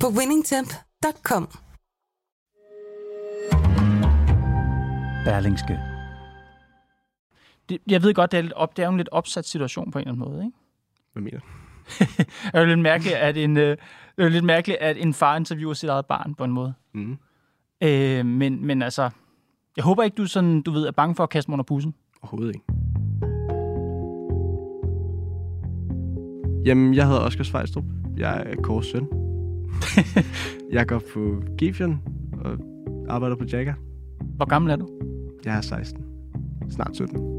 på winningtemp.com. Berlingske. Det, jeg ved godt, det er, lidt op, det er jo en lidt opsat situation på en eller anden måde, ikke? Hvad mener du? Det er jo lidt mærkeligt, at en, øh, det er lidt mærkeligt, at en far interviewer sit eget barn på en måde. Mm. Øh, men, men altså, jeg håber ikke, du, sådan, du ved, er bange for at kaste mig under bussen. Overhovedet ikke. Jamen, jeg hedder Oscar Svejstrup. Jeg er Kåres søn. jeg går på Gefion og arbejder på Jagger. Hvor gammel er du? Jeg er 16. Snart 17.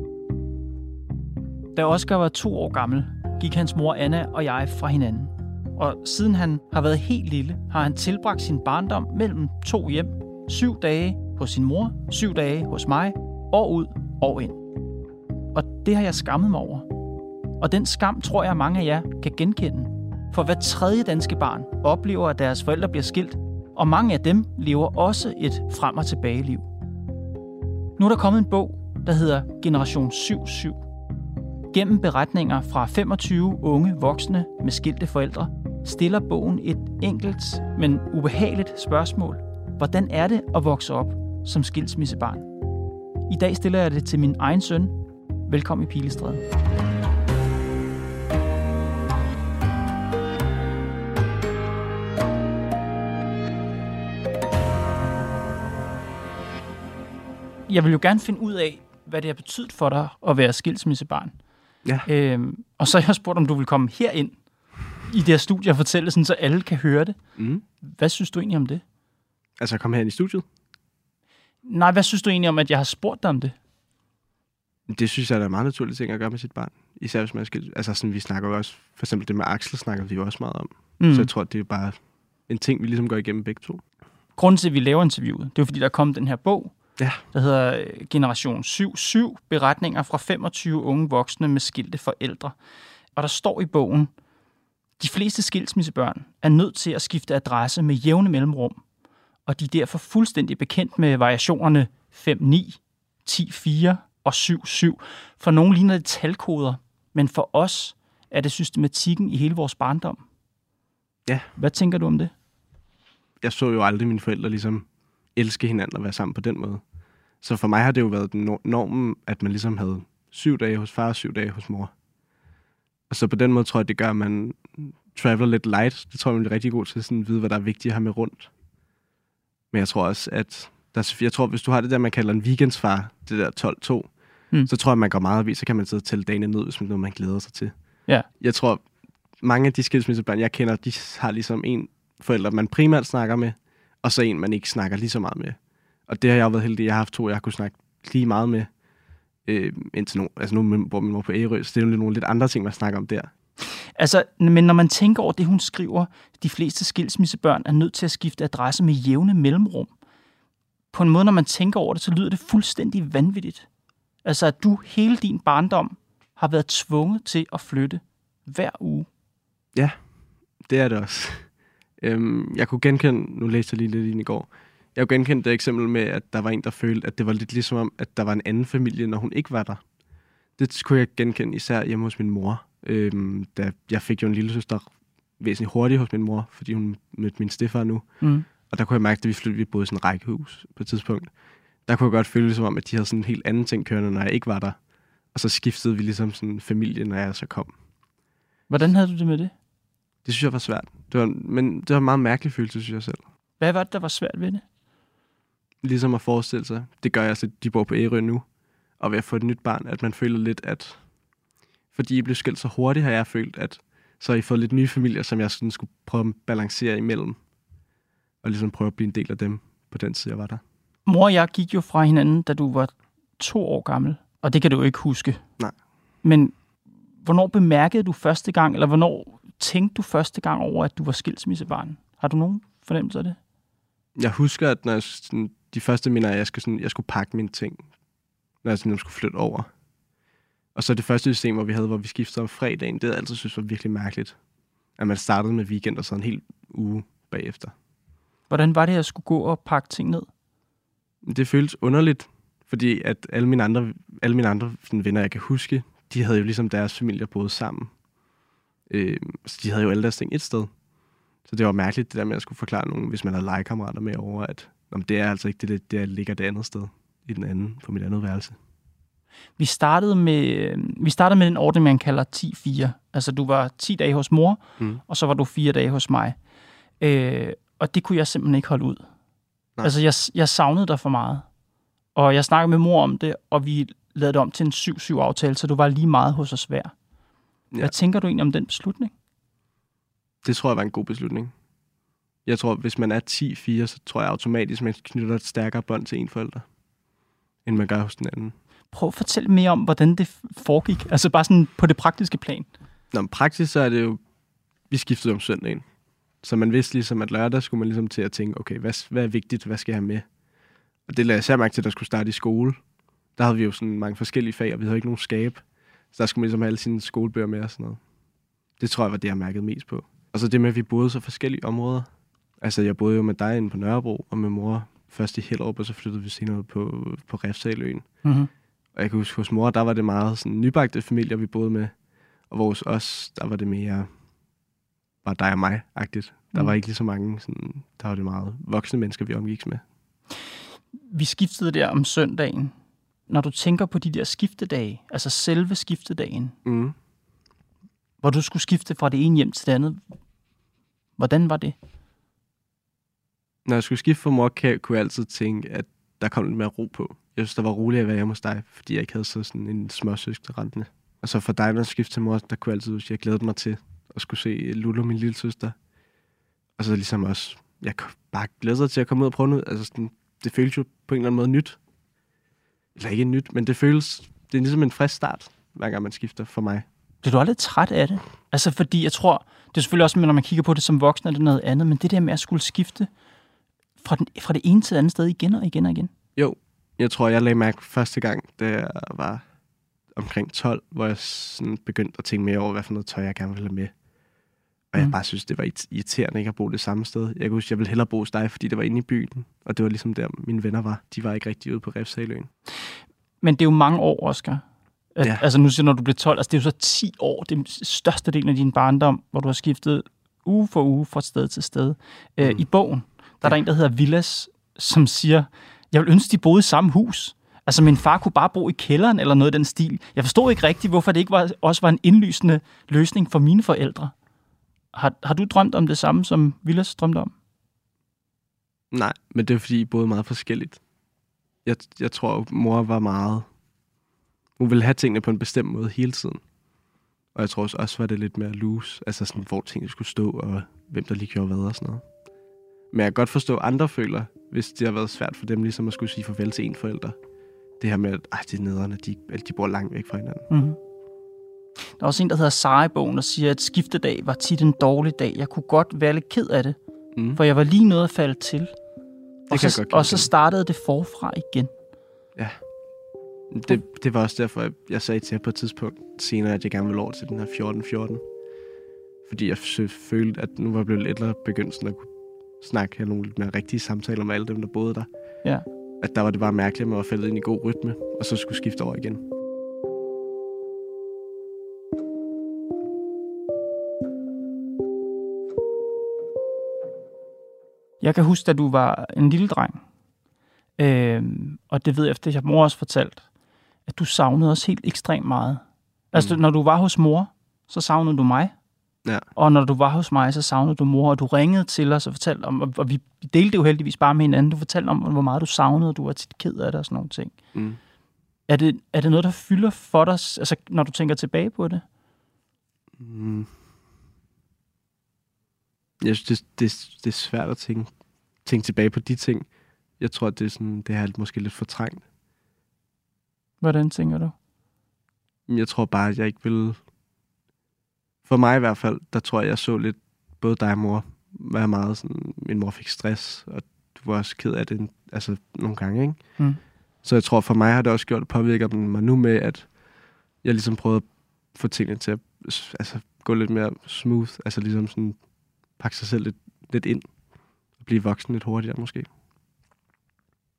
Da Oscar var to år gammel, gik hans mor Anna og jeg fra hinanden. Og siden han har været helt lille, har han tilbragt sin barndom mellem to hjem. Syv dage hos sin mor, syv dage hos mig, år ud, år ind. Og det har jeg skammet mig over. Og den skam tror jeg, mange af jer kan genkende. For hver tredje danske barn oplever, at deres forældre bliver skilt, og mange af dem lever også et frem- og tilbage-liv. Nu er der kommet en bog, der hedder Generation 77. Gennem beretninger fra 25 unge voksne med skilte forældre, stiller bogen et enkelt, men ubehageligt spørgsmål. Hvordan er det at vokse op som skilsmissebarn? I dag stiller jeg det til min egen søn. Velkommen i Pilestræde. Jeg vil jo gerne finde ud af, hvad det har betydet for dig at være skilsmissebarn. Ja. Øhm, og så har jeg spurgt, om du vil komme herind i det her studie og fortælle, sådan, så alle kan høre det. Mm. Hvad synes du egentlig om det? Altså, kom her i studiet. Nej, hvad synes du egentlig om, at jeg har spurgt dig om det? Det synes jeg er en meget naturlig ting at gøre med sit barn. Især hvis man skal... Altså, sådan, vi snakker jo også... For eksempel det med Axel snakker vi jo også meget om. Mm. Så jeg tror, det er bare en ting, vi ligesom går igennem begge to. Grunden til, at vi laver interviewet, det er fordi, der kom den her bog, Ja. der hedder øh, Generation 7-7, beretninger fra 25 unge voksne med skilte forældre. Og der står i bogen, de fleste skilsmissebørn er nødt til at skifte adresse med jævne mellemrum, og de er derfor fuldstændig bekendt med variationerne 5-9, 10-4 og 7-7. For nogle ligner det talkoder, men for os er det systematikken i hele vores barndom. Ja. Hvad tænker du om det? Jeg så jo aldrig mine forældre ligesom elske hinanden og være sammen på den måde. Så for mig har det jo været den nor- normen, at man ligesom havde syv dage hos far og syv dage hos mor. Og så på den måde tror jeg, det gør, at man traveler lidt light. Det tror jeg, man er rigtig god til sådan at vide, hvad der er vigtigt at have med rundt. Men jeg tror også, at der, er- jeg tror, hvis du har det der, man kalder en weekendsfar, det der 12-2, Mm. så tror jeg, man går meget i, så kan man sidde og tælle dagene ned, hvis man noget, man glæder sig til. Ja. Jeg tror, mange af de skilsmissebørn, jeg kender, de har ligesom en forælder, man primært snakker med, og så en, man ikke snakker lige så meget med. Og det har jeg jo været heldig, jeg har haft to, jeg har kunnet snakke lige meget med, øh, indtil nu, altså nu bor min mor på Ærø, så det er jo nogle lidt andre ting, man snakker om der. Altså, men når man tænker over det, hun skriver, de fleste skilsmissebørn er nødt til at skifte adresse med jævne mellemrum. På en måde, når man tænker over det, så lyder det fuldstændig vanvittigt. Altså, at du hele din barndom har været tvunget til at flytte hver uge. Det er det også. øhm, jeg kunne genkende, nu læste jeg lige lidt ind i går, jeg kunne genkende det eksempel med, at der var en, der følte, at det var lidt ligesom om, at der var en anden familie, når hun ikke var der. Det kunne jeg genkende især hjemme hos min mor. Øhm, da jeg fik jo en lille søster væsentligt hurtigt hos min mor, fordi hun mødte min stefar nu. Mm. Og der kunne jeg mærke, at vi flyttede, vi boede i sådan et rækkehus på et tidspunkt. Der kunne jeg godt føle det som om, at de havde sådan en helt anden ting kørende, når jeg ikke var der. Og så skiftede vi ligesom sådan familie, når jeg så kom. Hvordan havde du det med det? Det synes jeg var svært. Det var, men det var en meget mærkelig følelse, synes jeg selv. Hvad var det, der var svært ved det? Ligesom at forestille sig. Det gør jeg altså, de bor på Ærø nu. Og ved at få et nyt barn, at man føler lidt, at fordi I blev skilt så hurtigt, har jeg følt, at så har I fået lidt nye familier, som jeg sådan skulle prøve at balancere imellem. Og ligesom prøve at blive en del af dem på den side, jeg var der. Mor og jeg gik jo fra hinanden, da du var to år gammel, og det kan du jo ikke huske. Nej. Men hvornår bemærkede du første gang, eller hvornår tænkte du første gang over, at du var skilsmissebarn? Har du nogen fornemmelse af det? Jeg husker, at når jeg, sådan, de første minder, er, at jeg skulle, sådan, jeg skulle pakke mine ting, når jeg sådan, skulle flytte over. Og så det første system, hvor vi havde, hvor vi skiftede om fredagen, det havde jeg altid synes var virkelig mærkeligt. At man startede med weekend og så en hel uge bagefter. Hvordan var det, at jeg skulle gå og pakke ting ned? Det føltes underligt, fordi at alle mine andre, alle mine andre sådan, venner, jeg kan huske, de havde jo ligesom deres familier boet sammen. Øh, så de havde jo alle deres ting et sted. Så det var mærkeligt, det der med at skulle forklare nogen, hvis man havde legekammerater med over, at om det er altså ikke det, det ligger det andet sted, i den anden, på mit andet værelse. Vi startede med, vi startede med den ordning, man kalder 10-4. Altså, du var 10 dage hos mor, Mm. og så var du 4 dage hos mig. Øh, og det kunne jeg simpelthen ikke holde ud. Nej. Altså, jeg, jeg savnede dig for meget. Og jeg snakkede med mor om det, og vi lavede det om til en 7-7-aftale, så du var lige meget hos os hver. Ja. Hvad tænker du egentlig om den beslutning? Det tror jeg var en god beslutning. Jeg tror, hvis man er 10-4, så tror jeg automatisk, man knytter et stærkere bånd til en forælder, end man gør hos den anden. Prøv at fortælle mere om, hvordan det foregik. Altså bare sådan på det praktiske plan. Nå, men praktisk så er det jo, vi skiftede om søndagen. Så man vidste ligesom, at lørdag skulle man ligesom til at tænke, okay, hvad, hvad er vigtigt, hvad skal jeg have med? Og det lagde jeg især mærke til, at der skulle starte i skole. Der havde vi jo sådan mange forskellige fag, og vi havde ikke nogen skab. Så der skulle man ligesom have alle sine skolebøger med og sådan noget. Det tror jeg var det, jeg mærkede mest på. Og så det med, at vi boede så forskellige områder. Altså, jeg boede jo med dig inde på Nørrebro, og med mor først i Hellerup, og så flyttede vi senere på, på Refsaløen. Mm-hmm. Og jeg kan huske, hos mor, der var det meget sådan nybagte familier, vi boede med. Og hos os, der var det mere bare dig og mig-agtigt. Der Mm. var ikke lige så mange, sådan, der var det meget voksne mennesker, vi omgik med. Vi skiftede der om søndagen. Når du tænker på de der skiftedage, altså selve skiftedagen, Mm. hvor du skulle skifte fra det ene hjem til det andet, hvordan var det? Når jeg skulle skifte for mor, kan- kunne jeg altid tænke, at der kom lidt mere ro på. Jeg synes, der var roligt at være hjemme hos dig, fordi jeg ikke havde så sådan en småsøster rentene. Og så for dig, når jeg skiftede til mor, der kunne jeg altid huske, at jeg glædede mig til at skulle se Lulu, min lille søster. Og så ligesom også, jeg bare glæder mig til at komme ud og prøve noget. Altså sådan, det føles jo på en eller anden måde nyt. Eller ikke nyt, men det føles, det er ligesom en frisk start, hver gang man skifter for mig. Bliver du aldrig træt af det? Altså fordi jeg tror, det er selvfølgelig også, når man kigger på det som voksen, er det noget andet, men det der med at skulle skifte fra, den, fra det ene til det andet sted igen og igen og igen. Jo, jeg tror, jeg lagde mærke første gang, da jeg var omkring 12, hvor jeg sådan begyndte at tænke mere over, hvad for noget tøj, jeg gerne ville have med. Og jeg Mm. bare synes, det var irrit- irriterende ikke at bo det samme sted. Jeg kan huske, jeg ville hellere bo hos dig, fordi det var inde i byen. Og det var ligesom der, mine venner var. De var ikke rigtig ude på Refsaløen. Men det er jo mange år, Oscar. At, Ja. Altså nu siger når du bliver 12, altså det er jo så 10 år, det er største del af din barndom, hvor du har skiftet uge for uge fra sted til sted. Mm. Øh, Mm. I bogen, der er der en, der hedder Villas, som siger, jeg vil ønske, de boede i samme hus. Altså min far kunne bare bo i kælderen eller noget af den stil. Jeg forstod ikke rigtigt, hvorfor det ikke var, også var en indlysende løsning for mine forældre. Har, har du drømt om det samme, som Villas drømte om? Nej, men det er fordi, I boede meget forskelligt. Jeg, jeg tror, mor var meget... Hun ville have tingene på en bestemt måde hele tiden. Og jeg tror også, også var det lidt mere loose. Altså sådan, hvor tingene skulle stå, og hvem der lige gjorde hvad og sådan noget. Men jeg kan godt forstå, at andre føler, hvis det har været svært for dem ligesom at skulle sige farvel til en forælder. Det her med, at Ej, det er nederen, at de, de bor langt væk fra hinanden. Mm-hmm. Der er også en, der hedder Sara i bogen, der siger, at skiftedag var tit en dårlig dag. Jeg kunne godt være lidt ked af det, Mm. for jeg var lige noget at falde til. Og kan jeg så, og så startede det forfra igen. Det, det var også derfor, jeg sagde til jer på et tidspunkt senere, at jeg gerne ville over til den her 14-14. Fordi jeg følte, at nu var jeg blevet lidt ældre begyndt sådan at kunne snakke have nogle lidt mere rigtige samtaler med alle dem, der boede der. Ja. At der var det bare mærkeligt, at man var faldet ind i god rytme, og så skulle skifte over igen. Jeg kan huske, at du var en lille dreng, øhm, og det ved jeg, efter jeg mor også fortalt, at du savnede os helt ekstremt meget. Altså, Mm. når du var hos mor, så savnede du mig. Ja. Og når du var hos mig, så savnede du mor, og du ringede til os og fortalte om, og- og vi delte jo heldigvis bare med hinanden. Du fortalte om, hvor meget du savnede, og du var tit ked af det og sådan nogle ting. Mm. Er det, er det noget, der fylder for dig, altså, når du tænker tilbage på det? Mm. Jeg synes, det, det, det er svært at tænke, tænke tilbage på de ting. Jeg tror, det er, sådan, det er måske lidt fortrængt. Hvordan tænker du? Jeg tror bare, at jeg ikke vil... For mig i hvert fald, der tror jeg, jeg så lidt både dig og mor var jeg meget sådan, min mor fik stress, og du var også ked af det altså, nogle gange, ikke? Mm. Så jeg tror, for mig har det også gjort, påvirker mig nu med, at jeg ligesom prøvede at få tingene til at altså, gå lidt mere smooth, altså ligesom sådan pakke sig selv lidt, lidt ind, og blive voksen lidt hurtigere måske.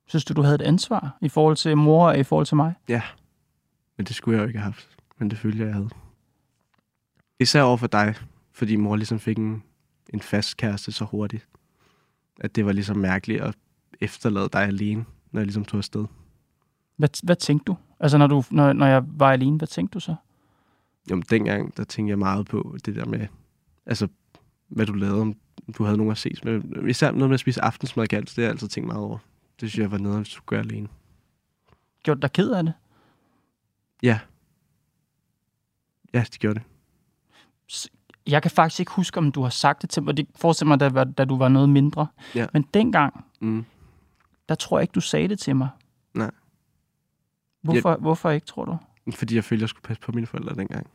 Synes du, du havde et ansvar i forhold til mor og i forhold til mig? Ja, men det skulle jeg jo ikke have haft, men det følte jeg, jeg havde. Især over for dig, fordi mor ligesom fik en, en fast kæreste så hurtigt, at det var ligesom mærkeligt at efterlade dig alene, når jeg ligesom tog afsted. Hvad, hvad tænkte du? Altså, når, du, når, når jeg var alene, hvad tænkte du så? Jamen, dengang, der tænkte jeg meget på det der med, altså, hvad du lavede, om du havde nogen at ses med. Især noget med at spise aftensmad og alt, det har jeg altid tænkt meget over. Det synes jeg var noget, jeg skulle gøre alene. Gjorde du dig ked af det? Ja. Ja, det gjorde det. Jeg kan faktisk ikke huske, om du har sagt det til mig. Det forestiller mig, da, da du var noget mindre. Ja. Men dengang, Mm. der tror jeg ikke, du sagde det til mig. Nej. Hvorfor, hvorfor ikke, tror du? Fordi jeg følte, jeg skulle passe på mine forældre dengang.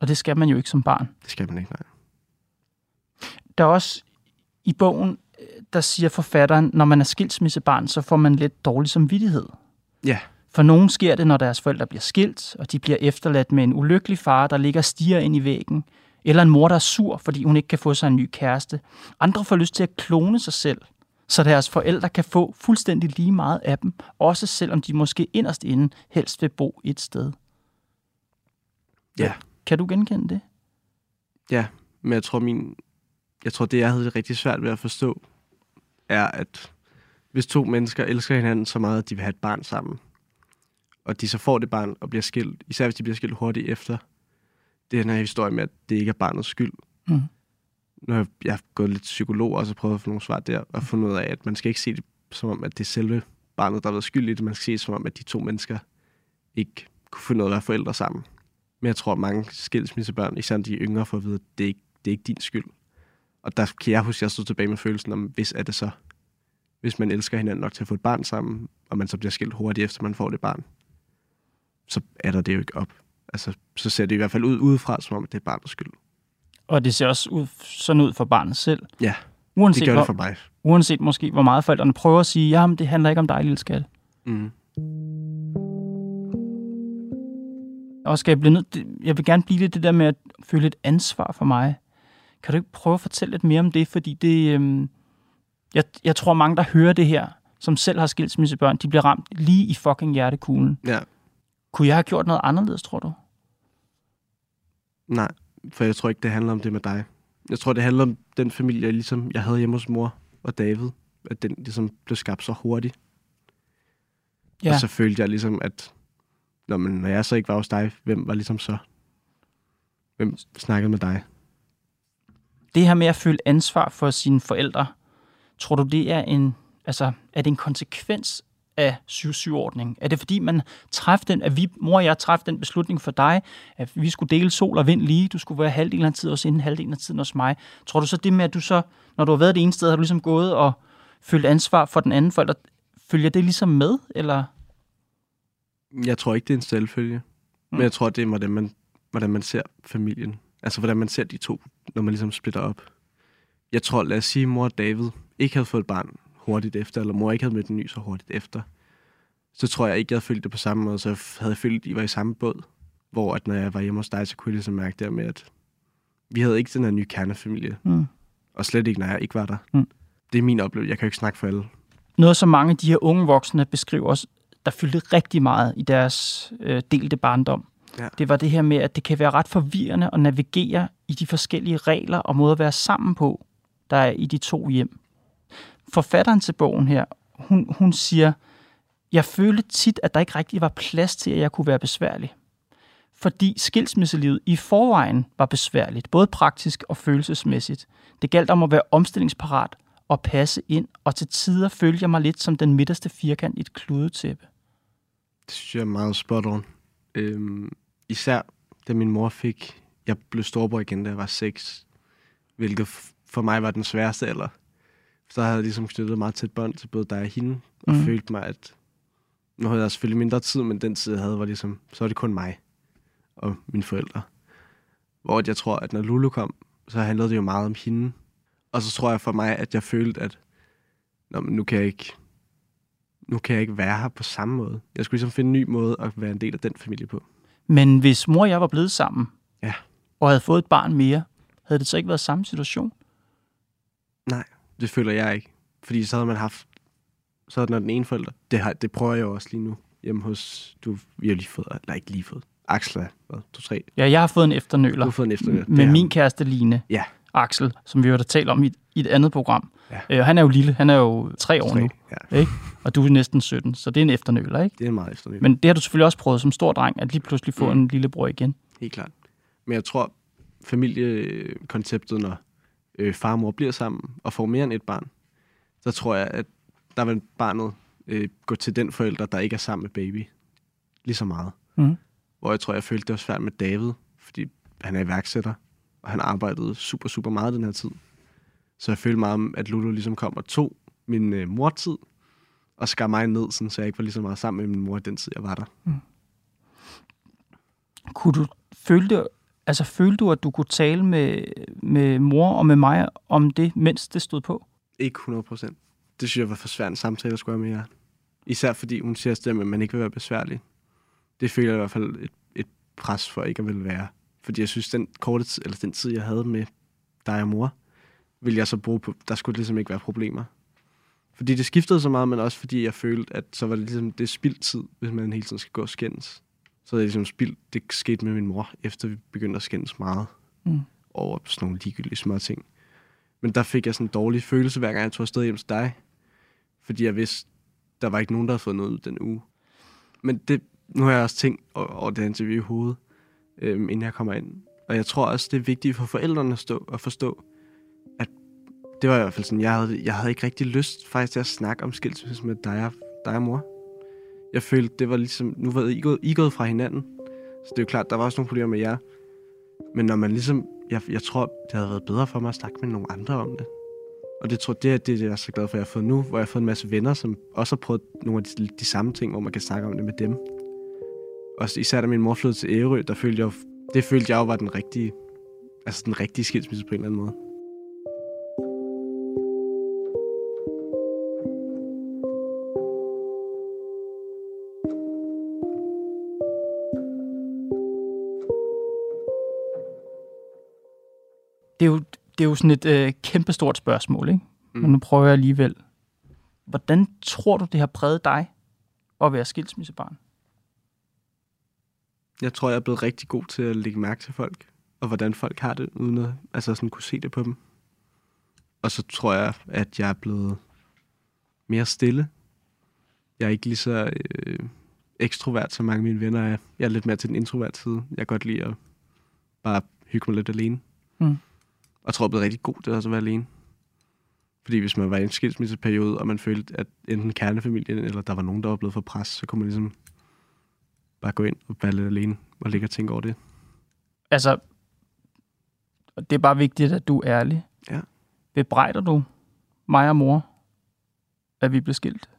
Og det skal man jo ikke som barn. Det skal man ikke, nej. Der er også i bogen, øh, der siger forfatteren, når man er skilsmissebarn, så får man lidt dårlig samvittighed. Ja. For nogen sker det, når deres forældre bliver skilt, og de bliver efterladt med en ulykkelig far, der ligger og stiger ind i væggen, eller en mor, der er sur, fordi hun ikke kan få sig en ny kæreste. Andre får lyst til at klone sig selv, så deres forældre kan få fuldstændig lige meget af dem, også selvom de måske inderst inde helst vil bo et sted. Ja. Kan du genkende det? Ja, men jeg tror, min, jeg tror, det jeg havde det rigtig svært ved at forstå, er, at hvis to mennesker elsker hinanden så meget, at de vil have et barn sammen, og de så får det barn og bliver skilt, især hvis de bliver skilt hurtigt efter, det er den her historie med, at det ikke er barnets skyld. Mm. Nu har jeg, jeg har gået lidt psykolog og så prøvet at få nogle svar der, og fundet ud af, at man skal ikke se det som om, at det er selve barnet, der har været skyld i det. Man skal se det som om, at de to mennesker ikke kunne finde ud af at være forældre sammen. Men jeg tror, at mange skilsmissebørn, især de yngre, får at vide, at det er ikke, det er ikke din skyld. Og der kan jeg huske, at jeg stod tilbage med følelsen om, hvis er det så, hvis man elsker hinanden nok til at få et barn sammen, og man så bliver skilt hurtigt efter man får det barn, så er der det jo ikke op. Altså, så ser det i hvert fald ud udefra, som om det er barnets skyld. Og det ser også ud, sådan ud for barnet selv. Ja, Uanset, det gør hvor, det for mig. uanset måske, hvor meget forældrene prøver at sige, jamen det handler ikke om dig, lille skat. Mm. Og skal jeg, blive det- jeg vil gerne blive lidt det der med at føle et ansvar for mig. Kan du ikke prøve at fortælle lidt mere om det? Fordi det, øhm, jeg, jeg tror mange, der hører det her, som selv har skilsmissebørn, de bliver ramt lige i fucking hjertekuglen. Ja, Kunne jeg have gjort noget anderledes, tror du? nej, for jeg tror ikke, det handler om det med dig. Jeg tror, det handler om den familie, ligesom jeg havde hjemme hos mor og David, at den ligesom blev skabt så hurtigt. Ja. Og så følte jeg ligesom, at når, man, når jeg så ikke var hos dig, hvem var ligesom så? Hvem snakkede med dig? Det her med at føle ansvar for sine forældre, tror du, det er en, altså, er det en konsekvens af 7-7-ordningen? Er det fordi, man træffede den, at vi, mor og jeg træffede den beslutning for dig, at vi skulle dele sol og vind lige, du skulle være halvdelen af tiden hos hende, halvdelen af tiden hos mig. Tror du så det med, at du så, når du har været det ene sted, har du ligesom gået og følt ansvar for den anden forælder, følger det ligesom med, eller? Jeg tror ikke, det er en selvfølge. Mm. Men jeg tror, det er, hvordan man, hvordan man ser familien. Altså, hvordan man ser de to, når man ligesom splitter op. Jeg tror, lad os sige, mor og David ikke havde fået et barn hurtigt efter, eller mor ikke havde mødt en ny så hurtigt efter. Så tror jeg ikke, jeg havde følt det på samme måde, så jeg havde følt, at I var i samme båd. Hvor at når jeg var hjemme hos dig, så kunne jeg ligesom mærke der med, at vi havde ikke den her nye kernefamilie. Mm. Og slet ikke, når jeg ikke var der. Mm. Det er min oplevelse. Jeg kan jo ikke snakke for alle. Noget, som mange af de her unge voksne beskriver også, der fyldte rigtig meget i deres øh, delte barndom. Ja. Det var det her med, at det kan være ret forvirrende at navigere i de forskellige regler og måder at være sammen på, der er i de to hjem. Forfatteren til bogen her, hun, hun siger, jeg følte tit, at der ikke rigtig var plads til, at jeg kunne være besværlig. Fordi skilsmisselivet i forvejen var besværligt, både praktisk og følelsesmæssigt. Det galt om at være omstillingsparat og passe ind, og til tider følte jeg mig lidt som den midterste firkant i et kludetæppe. Det synes jeg er meget spot on. Øhm, især da min mor fik... Jeg blev storbror igen, da jeg var 6. Hvilket for mig var den sværeste alder. Så havde jeg ligesom knyttet meget tæt bånd til både dig og hende. Og mm. følte mig, at... Nu havde jeg selvfølgelig mindre tid, men den tid, jeg havde, var ligesom... Så var det kun mig og mine forældre. Hvor jeg tror, at når Lulu kom, så handlede det jo meget om hende. Og så tror jeg for mig, at jeg følte, at Nå, men nu kan jeg ikke nu kan jeg ikke være her på samme måde. Jeg skulle ligesom finde en ny måde at være en del af den familie på. Men hvis mor og jeg var blevet sammen, Ja. og havde fået et barn mere, havde det så ikke været samme situation? Nej, det føler jeg ikke. Fordi så havde man haft, så havde den ene forælder. Det, har, det prøver jeg også lige nu hjemme hos, du, vi har lige fået, eller ikke lige fået, Axel hvad, to, tre. Ja, jeg har fået en Du efternøler har fået en efter. med min kæreste Line, Ja. Axel, som vi jo har talt om i, i et andet program. Ja. Øh, han er jo lille, han er jo tre år tre. nu, Ja, ikke? og du er næsten 17, så det er en efternøler, ikke? det er meget efter Men det har du selvfølgelig også prøvet som stor dreng, at lige pludselig få mm. en lillebror igen. Helt klart. Men jeg tror, familiekonceptet, når øh, far og mor bliver sammen og får mere end et barn, så tror jeg, at der vil barnet øh, gå til den forælder, der ikke er sammen med baby. Lige så meget. Mm. Hvor jeg tror, jeg følte, det var svært med David, fordi han er iværksætter, og han arbejdede super, super meget den her tid. Så jeg følte meget, at Lulu ligesom kom og tog min øh, mortid, og skar mig ned, sådan, så jeg ikke var lige så meget sammen med min mor i den tid, jeg var der. Kunne du føle det, altså følte du, at du kunne tale med, med mor og med mig om det, mens det stod på? Ikke 100 procent. Det synes jeg var for svært en samtale at skulle have med jer. Især fordi hun siger til at man ikke vil være besværlig. Det føler jeg i hvert fald et, et pres for ikke at vil være. Fordi jeg synes, den korte tid, eller den tid, jeg havde med dig og mor, ville jeg så bruge på, der skulle ligesom ikke være problemer. Fordi det skiftede så meget, men også fordi jeg følte, at så var det ligesom, det spildtid, spildt tid, hvis man hele tiden skal gå og skændes. Så er det ligesom spildt, det skete med min mor, efter vi begyndte at skændes meget Mm. over sådan nogle ligegyldige små ting. Men der fik jeg sådan en dårlig følelse, hver gang jeg tog afsted hjem til dig. Fordi jeg vidste, der var ikke nogen, der havde fået noget ud den uge. Men det, nu har jeg også tænkt over det interview i hovedet, øhm, inden jeg kommer ind. Og jeg tror også, det er vigtigt for forældrene at, stå, at forstå, at det var i hvert fald sådan, jeg havde, jeg havde ikke rigtig lyst faktisk til at snakke om skilsmisse med dig og, dig og mor. Jeg følte, det var ligesom, nu var I gået, I gået fra hinanden. Så det er jo klart, der var også nogle problemer med jer. Men når man ligesom, jeg, jeg tror, det havde været bedre for mig at snakke med nogle andre om det. Og det tror det er det, jeg er så glad for, at jeg har fået nu, hvor jeg har fået en masse venner, som også har prøvet nogle af de, de samme ting, hvor man kan snakke om det med dem. Og især da min mor flyttede til Ærø, der følte jeg, det følte jeg jo var den rigtige, altså den rigtige skilsmisse på en eller anden måde. Det er jo, det er jo sådan et øh, kæmpestort spørgsmål, ikke? Mm. Men nu prøver jeg alligevel. Hvordan tror du, det har præget dig at være skilsmissebarn? Jeg tror, jeg er blevet rigtig god til at lægge mærke til folk, og hvordan folk har det, uden at altså sådan kunne se det på dem. Og så tror jeg, at jeg er blevet mere stille. Jeg er ikke lige så øh, ekstrovert, som mange af mine venner er. Jeg er lidt mere til den introvert side. Jeg kan godt lide at bare hygge mig lidt alene. Mm. Og jeg tror, jeg er blevet rigtig god til at være alene. Fordi hvis man var i en skilsmisseperiode, og man følte, at enten kernefamilien, eller der var nogen, der var blevet for pres, så kunne man ligesom bare gå ind og være lidt alene og ligge og tænke over det. Altså, det er bare vigtigt, at du er ærlig. Ja. Bebrejder du mig og mor, at vi blev skilt?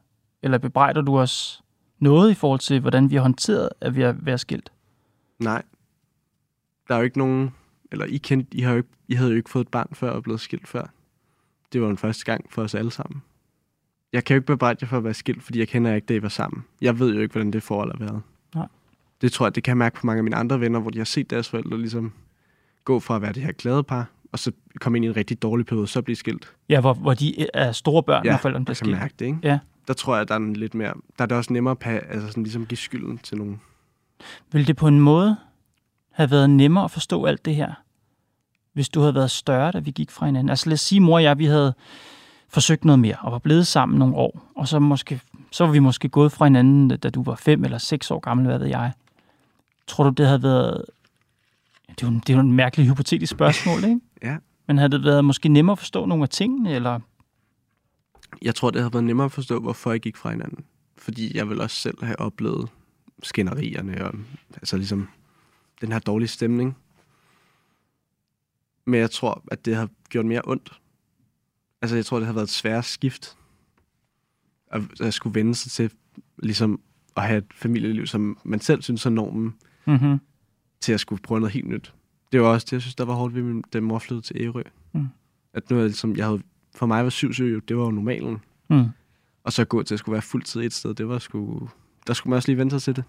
Eller bebrejder du os noget i forhold til, hvordan vi har håndteret, at vi har været skilt? Nej. Der er jo ikke nogen... Eller I, kendte, I, har jo ikke, I havde jo ikke fået et barn før og blevet skilt før. Det var den første gang for os alle sammen. Jeg kan jo ikke bebrejde jer for at være skilt, fordi jeg kender ikke, da I var sammen. Jeg ved jo ikke, hvordan det forhold har været. Nej. Det tror jeg, det kan jeg mærke på mange af mine andre venner, hvor de har set deres forældre ligesom gå fra at være det her glade par, og så komme ind i en rigtig dårlig periode, så blive skilt. Ja, hvor, hvor de er store børn, Ja, når forældrene bliver skilt. mærke det, ikke? Ja. Der tror jeg, der er en lidt mere... Der er det også nemmere at altså sådan ligesom give skylden til nogen. Vil det på en måde have været nemmere at forstå alt det her, hvis du havde været større, da vi gik fra hinanden? Altså lad os sige, mor og jeg, vi havde forsøgt noget mere og var blevet sammen nogle år, og så, måske, så var vi måske gået fra hinanden, da du var fem eller seks år gammel, hvad ved jeg. Tror du, det havde været... Det er jo, det er jo en mærkelig hypotetisk spørgsmål, ikke? Ja. Men havde det været måske nemmere at forstå nogle af tingene, eller... Jeg tror, det havde været nemmere at forstå, hvorfor jeg gik fra hinanden. Fordi jeg vil også selv have oplevet skænderierne og altså ligesom den her dårlige stemning. Men jeg tror, at det har gjort mere ondt. Altså, jeg tror, det har været et svært skift. At at skulle vende sig til ligesom at have et familieliv, som man selv synes er normen, Mm-hmm. til at skulle prøve noget helt nyt. Det var også det, jeg synes, der var hårdt ved min, den mor flyttede til Ærø. Mm. At nu er det ligesom, jeg havde, for mig var syv syg, det var jo normalen. Mm. Og så gå til at skulle være fuldtid et sted, det var sgu... Der skulle man også lige vente sig til det.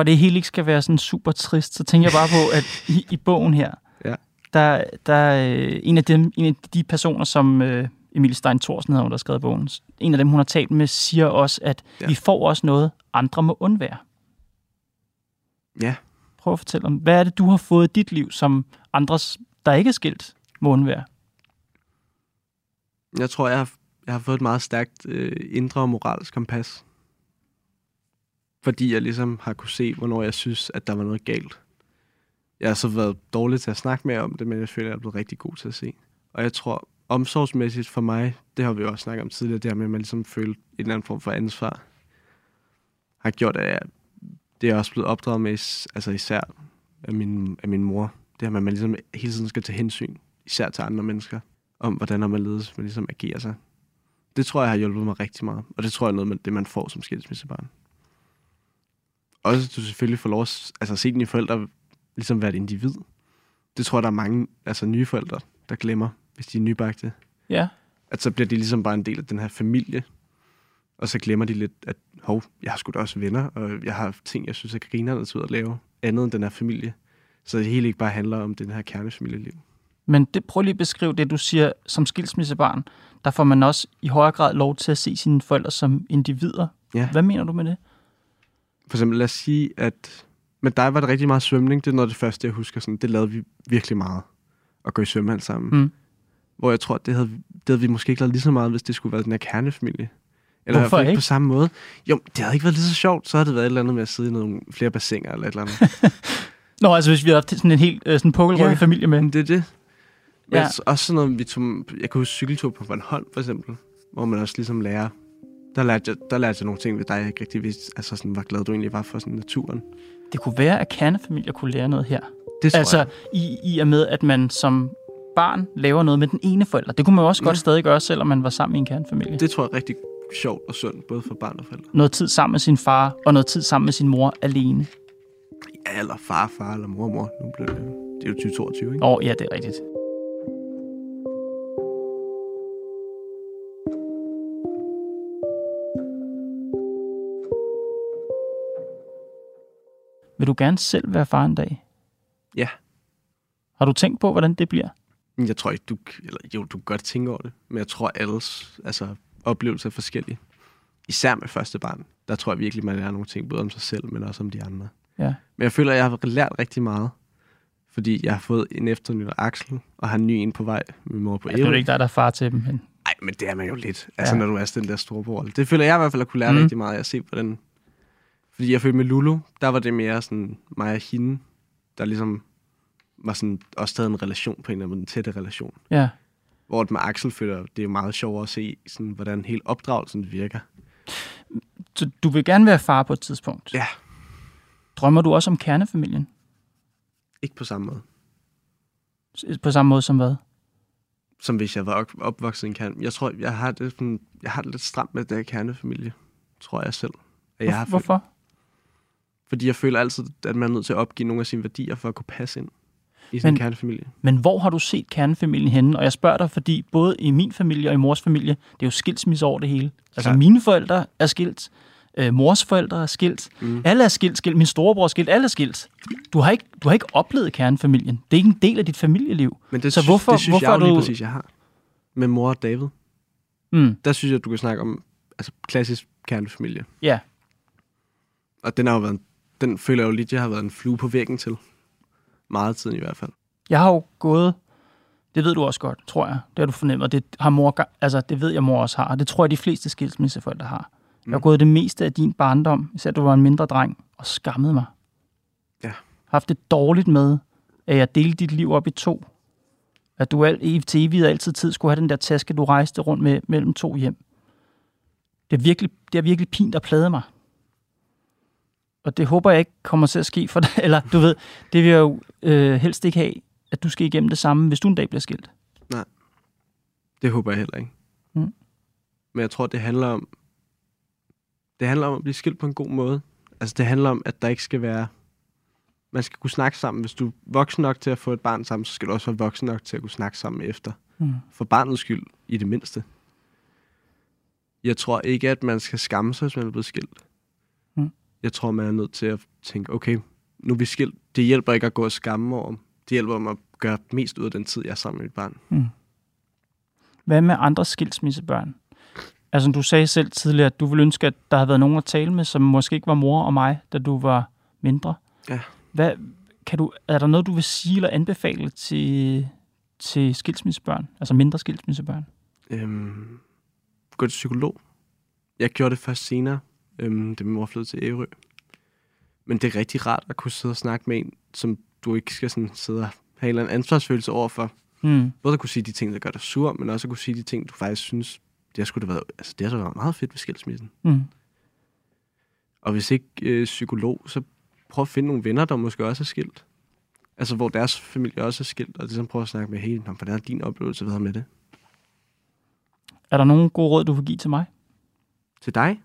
For det hele ikke skal være sådan super trist, så tænker jeg bare på, at i, i bogen her, Ja. der, der er øh, en af, dem, en af de personer, som øh, Emil Stein Thorsen hedder, hun, der har skrevet bogen, en af dem, hun har talt med, siger også, at Ja. ja. vi får også noget, andre må undvære. Ja. Prøv at fortælle om, hvad er det, du har fået i dit liv, som andres, der ikke er skilt, må undvære? Jeg tror, jeg har, jeg har fået et meget stærkt øh, indre moralsk kompas. Fordi jeg ligesom har kunne se, hvornår jeg synes, at der var noget galt. Jeg har så været dårlig til at snakke med om det, men jeg føler, at jeg er blevet rigtig god til at se. Og jeg tror, omsorgsmæssigt for mig, det har vi jo også snakket om tidligere, det her med, at man ligesom føler en eller anden form for ansvar, har gjort, at jeg, det er også blevet opdraget med, altså især af min, af min mor. Det her med, at man ligesom hele tiden skal tage hensyn, især til andre mennesker, om hvordan man ledes, man ligesom agerer sig. Det tror jeg har hjulpet mig rigtig meget, og det tror jeg er noget, med det man får som skilsmissebarn. Også at du selvfølgelig får lov at altså, se dine forældre ligesom være et individ. Det tror jeg, der er mange altså, nye forældre, der glemmer, hvis de er nybagte. Ja. At så bliver de ligesom bare en del af den her familie. Og så glemmer de lidt, at hov, jeg har sgu da også venner, og jeg har ting, jeg synes er grinerende til at lave, andet end den her familie. Så det hele ikke bare handler om den her kernefamilieliv. Men det, prøv lige at beskrive det, du siger, som skilsmissebarn, der får man også i højere grad lov til at se sine forældre som individer. Ja. Hvad mener du med det? For eksempel, lad os sige, at med dig var det rigtig meget svømning. Det er noget af det første, jeg husker. Sådan, det lavede vi virkelig meget. At gå i svømmehal sammen. Mm. Hvor jeg tror, det havde, det havde vi måske ikke lavet lige så meget, hvis det skulle være den her kernefamilie. Eller Hvorfor ikke? på samme måde. Jo, det havde ikke været lige så sjovt. Så havde det været et eller andet med at sidde i nogle flere bassiner eller et eller andet. Nå, altså hvis vi havde haft sådan en helt øh, sådan pukkelrykket Ja. familie med. Det er det. Men Ja. ja. også sådan noget, vi tog, jeg kan huske cykeltur på Bornholm, for eksempel, hvor man også ligesom lærer, der lærte jeg, der lærte jeg nogle ting ved dig, jeg ikke rigtig vidste, altså sådan, hvor glad du egentlig var for sådan naturen. Det kunne være, at kernefamilier kunne lære noget her. Det tror Altså jeg. i, i og med, at man som barn laver noget med den ene forælder. Det kunne man også Ja. godt stadig gøre, selvom man var sammen i en kernefamilie. Det... Det tror jeg er rigtig sjovt og sundt, både for barn og forældre. Noget tid sammen med sin far, og noget tid sammen med sin mor alene. Ja, eller far, far eller mor, mor. Nu blev det, det er jo 2022, ikke? Åh, oh, ja, det er rigtigt. Vil du gerne selv være far en dag? Ja. Har du tænkt på, hvordan det bliver? Jeg tror ikke, du... Eller, jo, du kan godt tænke over det. Men jeg tror, alles altså, oplevelser er forskellige. Især med første barn. Der tror jeg virkelig, man lærer nogle ting, både om sig selv, men også om de andre. Ja. Men jeg føler, at jeg har lært rigtig meget. Fordi jeg har fået en efternyt af Axel, og har en ny en på vej. Min mor på Ja, det er jo ikke dig, der er far til dem. Men... Nej, men det er man jo lidt. Altså, Ja. når du er den der store bror. Det føler jeg i hvert fald at kunne lære Mm. rigtig meget af at se på den. Fordi jeg følte med Lulu, der var det mere sådan mig og hende, der ligesom var sådan, også stadig en relation på en eller anden måde, en tætte relation. Ja. Hvor med Axel føler det er meget sjovere at se, sådan, hvordan hele opdragelsen virker. Så du vil gerne være far på et tidspunkt? Ja. Drømmer du også om kernefamilien? Ikke på samme måde, På samme måde som hvad? som hvis jeg var op- opvokset i en kerne. Jeg tror, jeg har det, sådan, jeg har det lidt stramt med det kernefamilie, tror jeg selv. At jeg har Hvor, følt- hvorfor? Fordi jeg føler altid, at man er nødt til at opgive nogle af sine værdier for at kunne passe ind i sin Men- kernefamilie. Men hvor har du set kernefamilien henne? Og jeg spørger dig, fordi både i min familie og i mors familie, det er jo skilsmisse over det hele. Altså Klart. mine forældre er skilt, øh, mors forældre er skilt, Mm. alle er skilt, skilt, min storebror er skilt, alle er skilt. Du har ikke, du har ikke oplevet kernefamilien. Det er ikke en del af dit familieliv. Men det, Så hvorfor- det synes hvorfor jeg jo lige du- præcis, jeg har. Med mor og David. Mm. Der synes jeg, at du kan snakke om altså, klassisk kernefamilie. Ja, Og den har jo været, en- den føler jeg jo lidt, jeg har været en flue på væggen til. Meget tiden i hvert fald. jeg har jo gået, det ved du også godt, tror jeg. Det har du fornemmet. Det har mor, altså det ved jeg, mor også har. Og det tror jeg, de fleste skilsmisseforældre har. Jeg har Mm. gået det meste af din barndom, især du var en mindre dreng, og skammede mig. Ja. Haft det dårligt med, at jeg delte dit liv op i to. At du alt, til evigt altid tid skulle have den der taske, du rejste rundt med mellem to hjem. Det er virkelig, det er virkelig pint at plade mig. Og det håber jeg ikke kommer til at ske for dig. Eller du ved, det vil jeg jo øh, helst ikke have, at du skal igennem det samme, hvis du en dag bliver skilt. Det håber jeg heller ikke. Mm. Men jeg tror, det handler om... Det handler om at blive skilt på en god måde. Altså, det handler om, at der ikke skal være... Man skal kunne snakke sammen. Hvis du er voksen nok til at få et barn sammen, så skal du også være voksen nok til at kunne snakke sammen efter. Mm. For barnets skyld, i det mindste. Jeg tror ikke, at man skal skamme sig, hvis man er blevet skilt. Jeg tror, man er nødt til at tænke, okay, nu er vi skilt. Det hjælper ikke at gå og skamme over. Det hjælper mig at gøre mest ud af den tid, jeg er sammen med mit barn. Mm. Hvad med andre skilsmissebørn? Altså, du sagde selv tidligere, at du ville ønske, at der havde været nogen at tale med, som måske ikke var mor og mig, da du var mindre. Ja. Hvad, kan du, er der noget, du vil sige eller anbefale til, til skilsmissebørn? Altså mindre skilsmissebørn? Øhm, gå til psykolog. Jeg gjorde det først senere, øhm, da min mor flyttede til Ærø. Men det er rigtig rart at kunne sidde og snakke med en, som du ikke skal sådan sidde og have en eller anden ansvarsfølelse overfor. Mm. Både at kunne sige de ting, der gør dig sur, men også at kunne sige de ting, du faktisk synes, det har sgu da været, altså det har så været meget fedt ved skilsmissen. Mm. Og hvis ikke øh, psykolog, så prøv at finde nogle venner, der måske også er skilt. Altså, hvor deres familie også er skilt, og ligesom prøve at snakke med, hey, nå, hvordan er din oplevelse videre med det? Er der nogen gode råd, du vil give til mig? Til dig?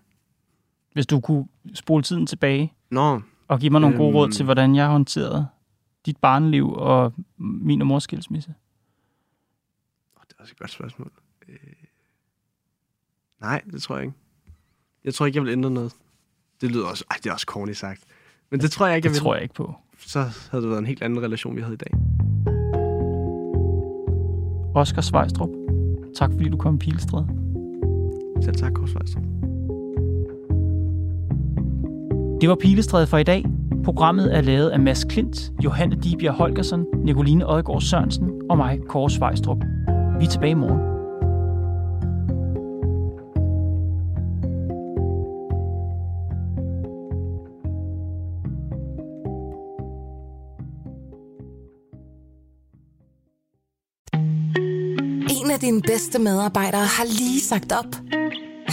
Hvis du kunne spole tiden tilbage Nå, og give mig nogle gode Øhm. råd til, hvordan jeg håndterede dit barneliv og min og mors skilsmisse. det er også et godt spørgsmål. Øh... Nej, det tror jeg ikke. Jeg tror ikke, jeg vil ændre noget. Det lyder også, ej, det er også corny sagt. Men det tror jeg ikke, jeg Det vil. tror jeg ikke på. Så havde det været en helt anden relation, vi havde i dag. Oscar Svejstrup, tak fordi du kom i Pilestræde. Selv tak, Kors Vejstrup. Det var Pilestræde for i dag. Programmet er lavet af Mads Klint, Johanne Dibjerg Holgersen, Nicoline Odgaard Sørensen og mig, Kåre Svejstrup. Vi er tilbage i morgen. En af dine bedste medarbejdere har lige sagt op.